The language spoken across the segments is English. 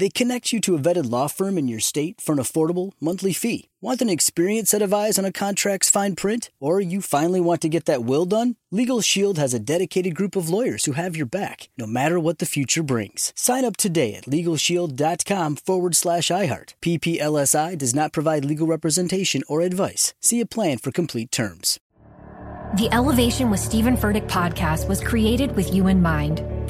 They connect you to a vetted law firm in your state for an affordable monthly fee. Want an experienced set of eyes on a contract's fine print? Or you finally want to get that will done? Legal Shield has a dedicated group of lawyers who have your back, no matter what the future brings. Sign up today at LegalShield.com forward slash iHeart. PPLSI does not provide legal representation or advice. See a plan for complete terms. The Elevation with Stephen Furtick podcast was created with you in mind.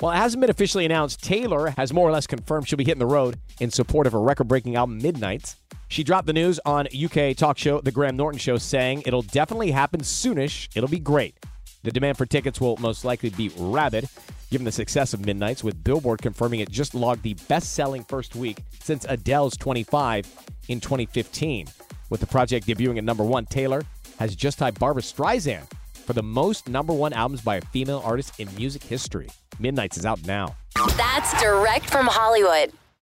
Well, it hasn't been officially announced. Taylor has more or less confirmed she'll be hitting the road in support of her record breaking album, Midnights. She dropped the news on UK talk show, The Graham Norton Show, saying it'll definitely happen soonish. It'll be great. The demand for tickets will most likely be rabid, given the success of Midnights, with Billboard confirming it just logged the best selling first week since Adele's 25 in 2015. With the project debuting at number one, Taylor has just tied Barbra Streisand for the most number one albums by a female artist in music history. Midnights is out now. That's direct from Hollywood.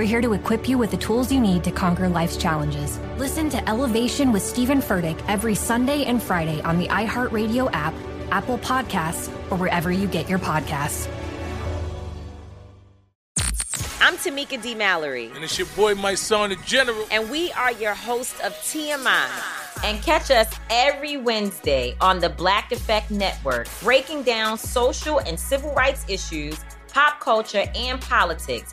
We're here to equip you with the tools you need to conquer life's challenges. Listen to Elevation with Stephen Furtick every Sunday and Friday on the iHeartRadio app, Apple Podcasts, or wherever you get your podcasts. I'm Tamika D. Mallory. And it's your boy, Mysonne, the general. And we are your hosts of TMI. And catch us every Wednesday on the Black Effect Network, breaking down social and civil rights issues, pop culture, and politics